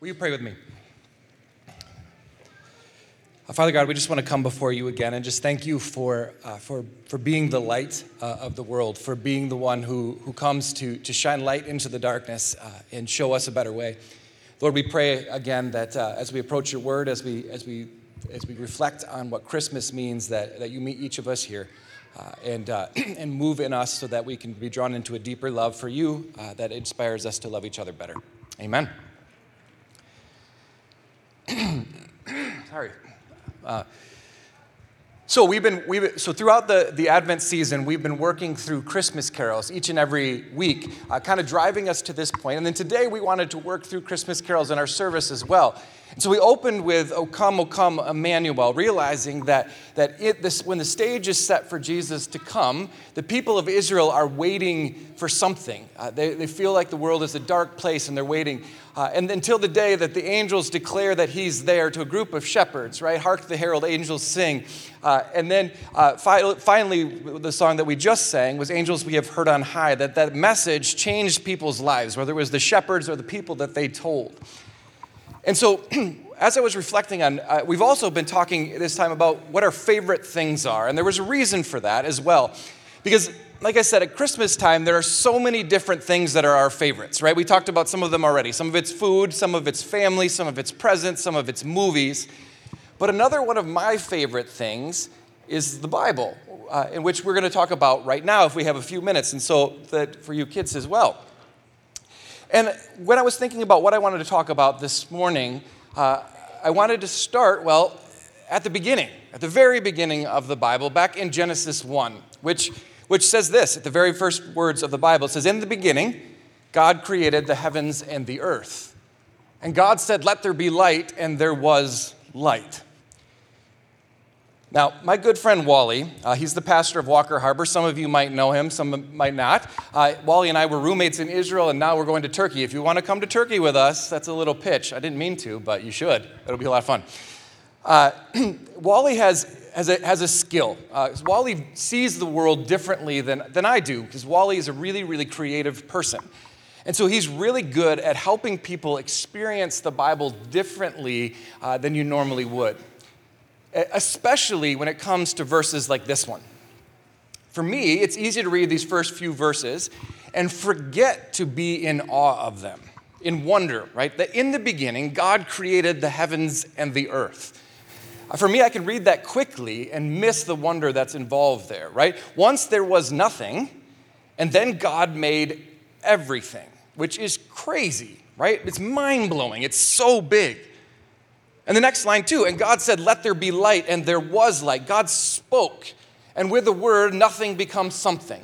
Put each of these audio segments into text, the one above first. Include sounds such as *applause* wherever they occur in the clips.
Will you pray with me? Uh, Father God, we just want to come before you again and just thank you for, uh, for, for being the light uh, of the world, for being the one who, who comes to, to shine light into the darkness uh, and show us a better way. Lord, we pray again that uh, as we approach your word, as we, as, we, as we reflect on what Christmas means, that, that you meet each of us here. Uh, and, *clears throat* and move in us so that we can be drawn into a deeper love for you that inspires us to love each other better. Amen. Sorry. Uh, so we've been, we've, so throughout the, the Advent season, we've been working through Christmas carols each and every week, uh, kind of driving us to this point. And then today we wanted to work through Christmas carols in our service as well. And so we opened with O come, O come, Emmanuel, realizing that, that it, this, when the stage is set for Jesus to come, the people of Israel are waiting for something. Uh, they, they feel like the world is a dark place and they're waiting. Uh, and until the day that the angels declare that he's there to a group of shepherds, right? Hark the herald angels sing. Uh, and then uh, fi- finally, the song that we just sang was Angels We Have Heard on High, that that message changed people's lives, whether it was the shepherds or the people that they told. And so, *clears throat* as I was reflecting on, uh, we've also been talking this time about what our favorite things are. And there was a reason for that as well. Because, like I said, at Christmas time, there are so many different things that are our favorites, right? We talked about some of them already. Some of it's food, some of it's family, some of it's presents, some of it's movies. But another one of my favorite things is the Bible, uh, in which we're going to talk about right now if we have a few minutes. And so, that for you kids as well. And when I was thinking about what I wanted to talk about this morning, uh, I wanted to start, well, at the beginning, at the very beginning of the Bible, back in Genesis 1, which, which says this at the very first words of the Bible. It says, In the beginning, God created the heavens and the earth. And God said, Let there be light, and there was light. Now, my good friend Wally, uh, he's the pastor of Walker Harbor. Some of you might know him, some might not. Uh, Wally and I were roommates in Israel, and now we're going to Turkey. If you want to come to Turkey with us, that's a little pitch. I didn't mean to, but you should. It'll be a lot of fun. Uh, *clears throat* Wally has, has, a, has a skill. Uh, Wally sees the world differently than, than I do, because Wally is a really, really creative person. And so he's really good at helping people experience the Bible differently uh, than you normally would especially when it comes to verses like this one. For me, it's easy to read these first few verses and forget to be in awe of them, in wonder, right? That in the beginning, God created the heavens and the earth. Uh, for me, I can read that quickly and miss the wonder that's involved there, right? Once there was nothing, and then God made everything, which is crazy, right? It's mind blowing, it's so big. And the next line, too, and God said, Let there be light, and there was light. God spoke, and with the word, nothing becomes something.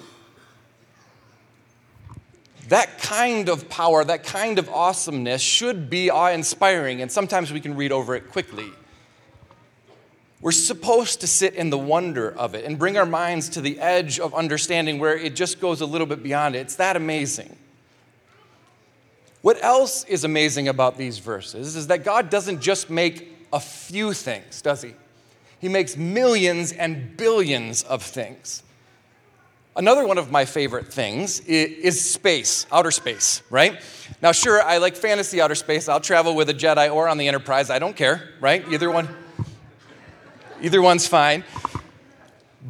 That kind of power, that kind of awesomeness should be awe inspiring, and sometimes we can read over it quickly. We're supposed to sit in the wonder of it and bring our minds to the edge of understanding where it just goes a little bit beyond it. It's that amazing. What else is amazing about these verses is that God doesn't just make a few things, does He? He makes millions and billions of things. Another one of my favorite things is space, outer space, right? Now, sure, I like fantasy outer space. I'll travel with a Jedi or on the Enterprise. I don't care, right? Either one, either one's fine.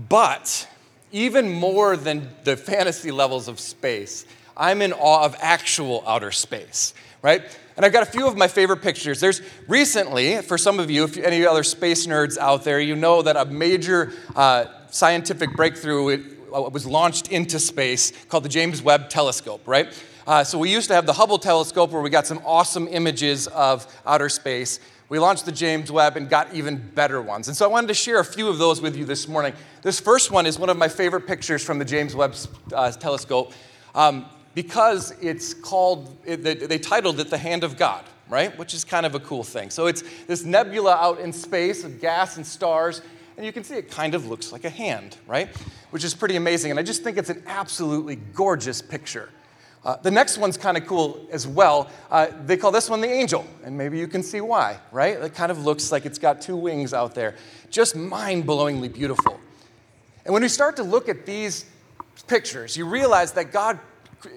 But even more than the fantasy levels of space, I'm in awe of actual outer space, right? And I've got a few of my favorite pictures. There's recently, for some of you, if any other space nerds out there, you know that a major uh, scientific breakthrough uh, was launched into space called the James Webb Telescope, right? Uh, so we used to have the Hubble telescope where we got some awesome images of outer space. We launched the James Webb and got even better ones. And so I wanted to share a few of those with you this morning. This first one is one of my favorite pictures from the James Webb uh, telescope. Um, because it's called, they titled it The Hand of God, right? Which is kind of a cool thing. So it's this nebula out in space of gas and stars, and you can see it kind of looks like a hand, right? Which is pretty amazing. And I just think it's an absolutely gorgeous picture. Uh, the next one's kind of cool as well. Uh, they call this one the angel, and maybe you can see why, right? It kind of looks like it's got two wings out there. Just mind blowingly beautiful. And when we start to look at these pictures, you realize that God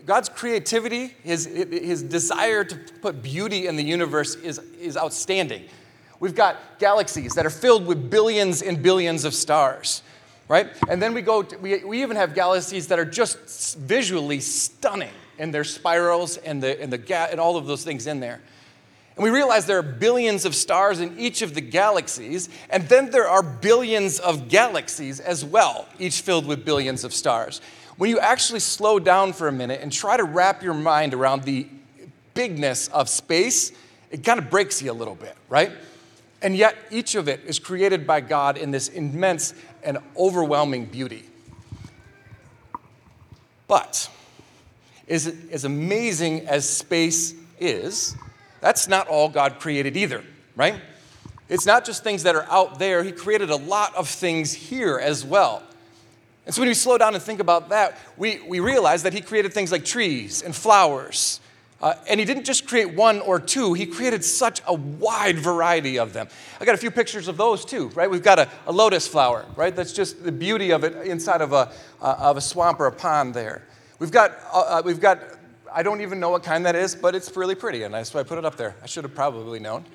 God's creativity, his, his desire to put beauty in the universe is, is outstanding. We've got galaxies that are filled with billions and billions of stars, right? And then we go, to, we, we even have galaxies that are just visually stunning in their spirals and, the, and, the ga- and all of those things in there. And we realize there are billions of stars in each of the galaxies, and then there are billions of galaxies as well, each filled with billions of stars. When you actually slow down for a minute and try to wrap your mind around the bigness of space, it kind of breaks you a little bit, right? And yet, each of it is created by God in this immense and overwhelming beauty. But, as, as amazing as space is, that's not all God created either, right? It's not just things that are out there, He created a lot of things here as well. And so when we slow down and think about that, we, we realize that He created things like trees and flowers uh, and he didn't just create one or two, he created such a wide variety of them. I got a few pictures of those too, right? We've got a, a lotus flower, right? That's just the beauty of it inside of a, uh, of a swamp or a pond there. We've got, uh, uh we've got, I don't even know what kind that is, but it's really pretty, and so I put it up there. I should have probably known.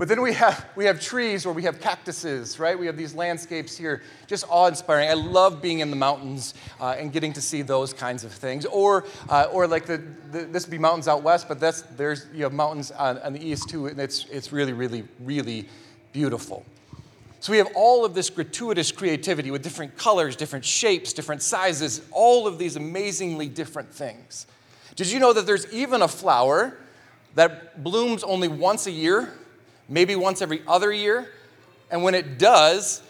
But then we have, we have trees or we have cactuses, right? We have these landscapes here, just awe inspiring. I love being in the mountains uh, and getting to see those kinds of things. Or, uh, or like the, the, this would be mountains out west, but that's, there's you have mountains on, on the east too, and it's, it's really, really, really beautiful. So we have all of this gratuitous creativity with different colors, different shapes, different sizes, all of these amazingly different things. Did you know that there's even a flower that blooms only once a year? Maybe once every other year. And when it does,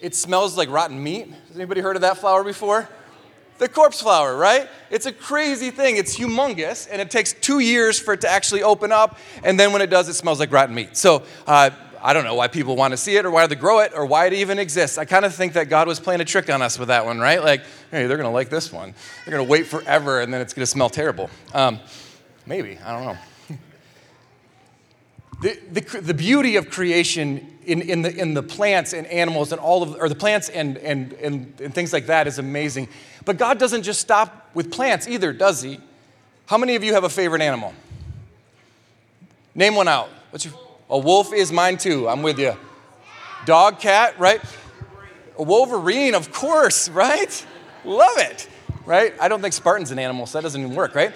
it smells like rotten meat. Has anybody heard of that flower before? The corpse flower, right? It's a crazy thing. It's humongous, and it takes two years for it to actually open up. And then when it does, it smells like rotten meat. So uh, I don't know why people want to see it, or why they grow it, or why it even exists. I kind of think that God was playing a trick on us with that one, right? Like, hey, they're going to like this one. They're going to wait forever, and then it's going to smell terrible. Um, maybe I don't know. The, the, beauty of creation in, in, the, in the plants and animals and all of, or the plants and, and, and, and things like that is amazing. But God doesn't just stop with plants either, does He? How many of you have a favorite animal? Name one out. What's your, a wolf is mine too. I'm with you. Dog, cat, right? A wolverine, of course, right? Love it, right? I don't think Spartan's an animal, so that doesn't even work, right?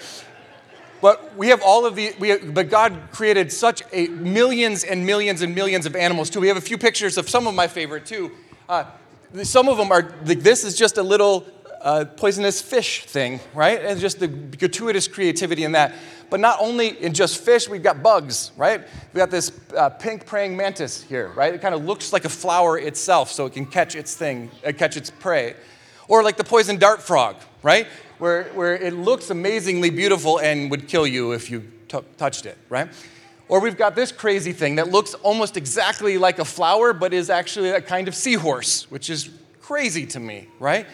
But we have all of the, have, but God created such a millions and millions and millions of animals too. We have a few pictures of some of my favorite too. Uh, some of them are, this is just a little uh, poisonous fish thing, right? And just the gratuitous creativity in that. But not only in just fish, we've got bugs, right? We've got this uh, pink praying mantis here, right? It kind of looks like a flower itself, so it can catch its thing, uh, catch its prey. Or like the poison dart frog, right? Where, where it looks amazingly beautiful and would kill you if you t- touched it, right? Or we've got this crazy thing that looks almost exactly like a flower, but is actually a kind of seahorse, which is crazy to me, right?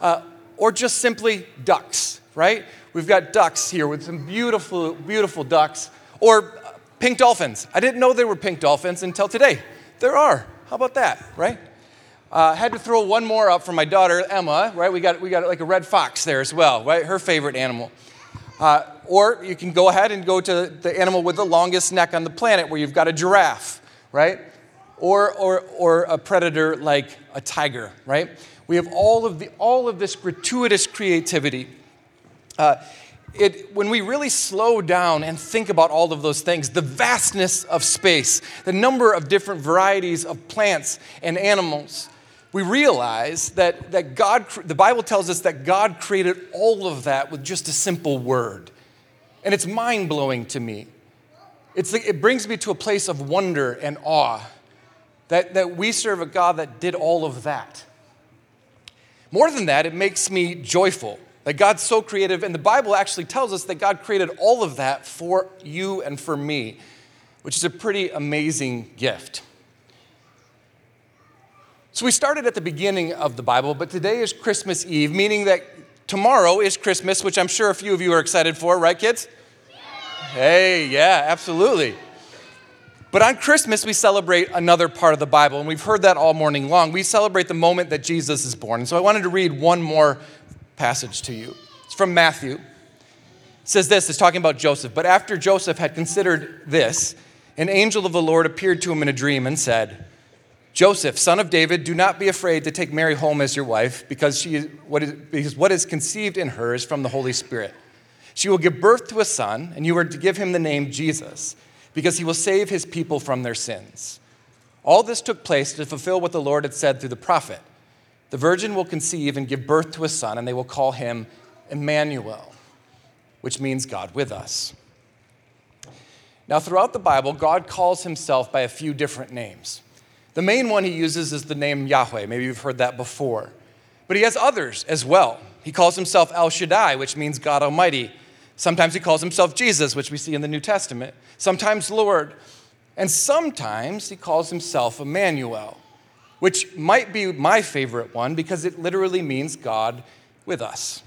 Uh, or just simply ducks, right? We've got ducks here with some beautiful, beautiful ducks. Or uh, pink dolphins. I didn't know there were pink dolphins until today. There are. How about that, right? Uh, had to throw one more up for my daughter Emma, right? We got, we got like a red fox there as well, right? Her favorite animal. Uh, or you can go ahead and go to the animal with the longest neck on the planet, where you've got a giraffe, right? Or, or, or a predator like a tiger, right? We have all of, the, all of this gratuitous creativity. Uh, it, when we really slow down and think about all of those things, the vastness of space, the number of different varieties of plants and animals, we realize that, that God, the Bible tells us that God created all of that with just a simple word. And it's mind blowing to me. It's, it brings me to a place of wonder and awe that, that we serve a God that did all of that. More than that, it makes me joyful that God's so creative. And the Bible actually tells us that God created all of that for you and for me, which is a pretty amazing gift. So we started at the beginning of the Bible, but today is Christmas Eve, meaning that tomorrow is Christmas, which I'm sure a few of you are excited for, right, kids? Hey, yeah, absolutely. But on Christmas, we celebrate another part of the Bible, and we've heard that all morning long. We celebrate the moment that Jesus is born. And so I wanted to read one more passage to you. It's from Matthew. It says this, it's talking about Joseph. But after Joseph had considered this, an angel of the Lord appeared to him in a dream and said, Joseph, son of David, do not be afraid to take Mary home as your wife, because, she is, what is, because what is conceived in her is from the Holy Spirit. She will give birth to a son, and you are to give him the name Jesus, because he will save his people from their sins. All this took place to fulfill what the Lord had said through the prophet The virgin will conceive and give birth to a son, and they will call him Emmanuel, which means God with us. Now, throughout the Bible, God calls himself by a few different names. The main one he uses is the name Yahweh. Maybe you've heard that before. But he has others as well. He calls himself El Shaddai, which means God Almighty. Sometimes he calls himself Jesus, which we see in the New Testament. Sometimes Lord. And sometimes he calls himself Emmanuel, which might be my favorite one because it literally means God with us.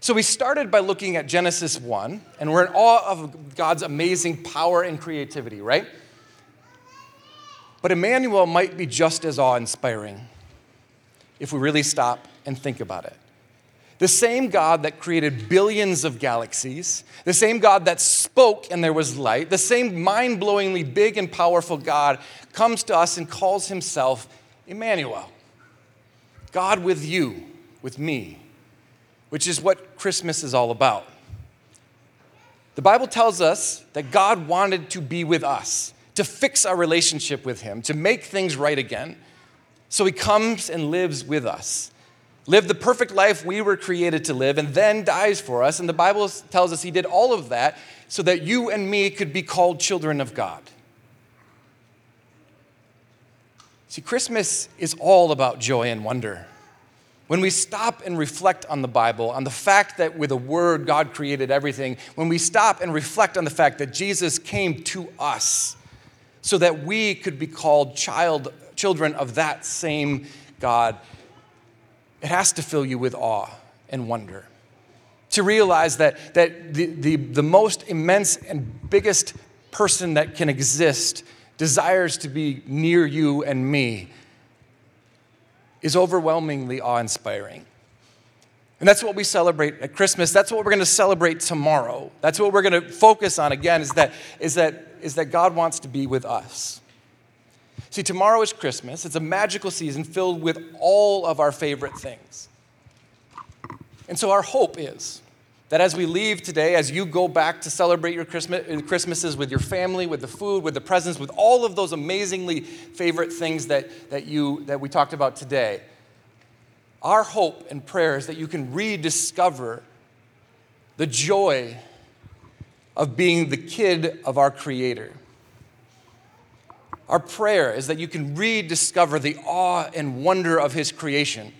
So we started by looking at Genesis 1, and we're in awe of God's amazing power and creativity, right? But Emmanuel might be just as awe inspiring if we really stop and think about it. The same God that created billions of galaxies, the same God that spoke and there was light, the same mind blowingly big and powerful God comes to us and calls himself Emmanuel. God with you, with me, which is what Christmas is all about. The Bible tells us that God wanted to be with us to fix our relationship with Him, to make things right again. So He comes and lives with us, lived the perfect life we were created to live, and then dies for us. And the Bible tells us He did all of that so that you and me could be called children of God. See, Christmas is all about joy and wonder. When we stop and reflect on the Bible, on the fact that with a word God created everything, when we stop and reflect on the fact that Jesus came to us, so that we could be called child, children of that same God. It has to fill you with awe and wonder. To realize that, that the, the, the most immense and biggest person that can exist desires to be near you and me is overwhelmingly awe inspiring. And that's what we celebrate at Christmas. That's what we're going to celebrate tomorrow. That's what we're going to focus on again is that, is that is that God wants to be with us. See, tomorrow is Christmas. It's a magical season filled with all of our favorite things. And so our hope is that as we leave today, as you go back to celebrate your Christmas, Christmases with your family, with the food, with the presents, with all of those amazingly favorite things that, that, you, that we talked about today, our hope and prayer is that you can rediscover the joy of being the kid of our Creator. Our prayer is that you can rediscover the awe and wonder of His creation.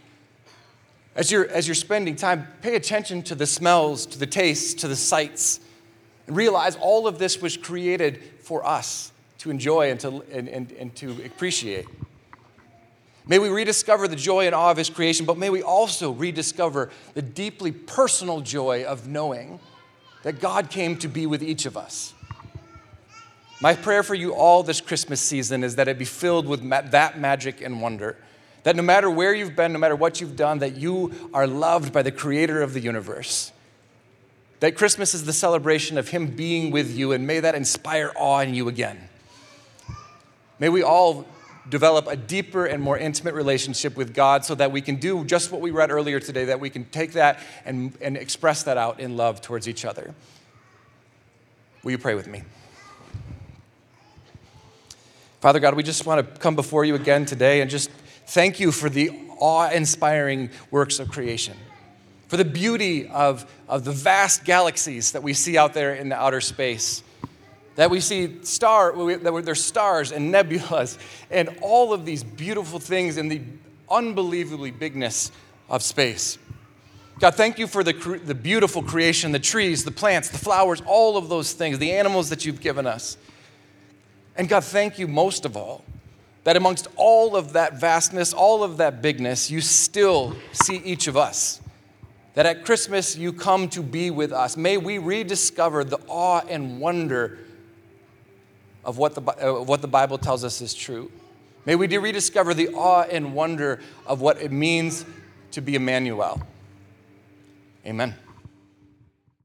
As you're, as you're spending time, pay attention to the smells, to the tastes, to the sights, and realize all of this was created for us to enjoy and to, and, and, and to appreciate. May we rediscover the joy and awe of His creation, but may we also rediscover the deeply personal joy of knowing that God came to be with each of us. My prayer for you all this Christmas season is that it be filled with ma- that magic and wonder. That no matter where you've been, no matter what you've done, that you are loved by the creator of the universe. That Christmas is the celebration of Him being with you, and may that inspire awe in you again. May we all develop a deeper and more intimate relationship with God so that we can do just what we read earlier today, that we can take that and, and express that out in love towards each other. Will you pray with me? Father God, we just want to come before you again today and just thank you for the awe inspiring works of creation, for the beauty of, of the vast galaxies that we see out there in the outer space that we see star, that there's stars and nebulas and all of these beautiful things in the unbelievably bigness of space. God, thank you for the, the beautiful creation, the trees, the plants, the flowers, all of those things, the animals that you've given us. And God, thank you most of all that amongst all of that vastness, all of that bigness, you still see each of us. That at Christmas you come to be with us. May we rediscover the awe and wonder of what the, uh, what the Bible tells us is true. May we rediscover the awe and wonder of what it means to be Emmanuel. Amen.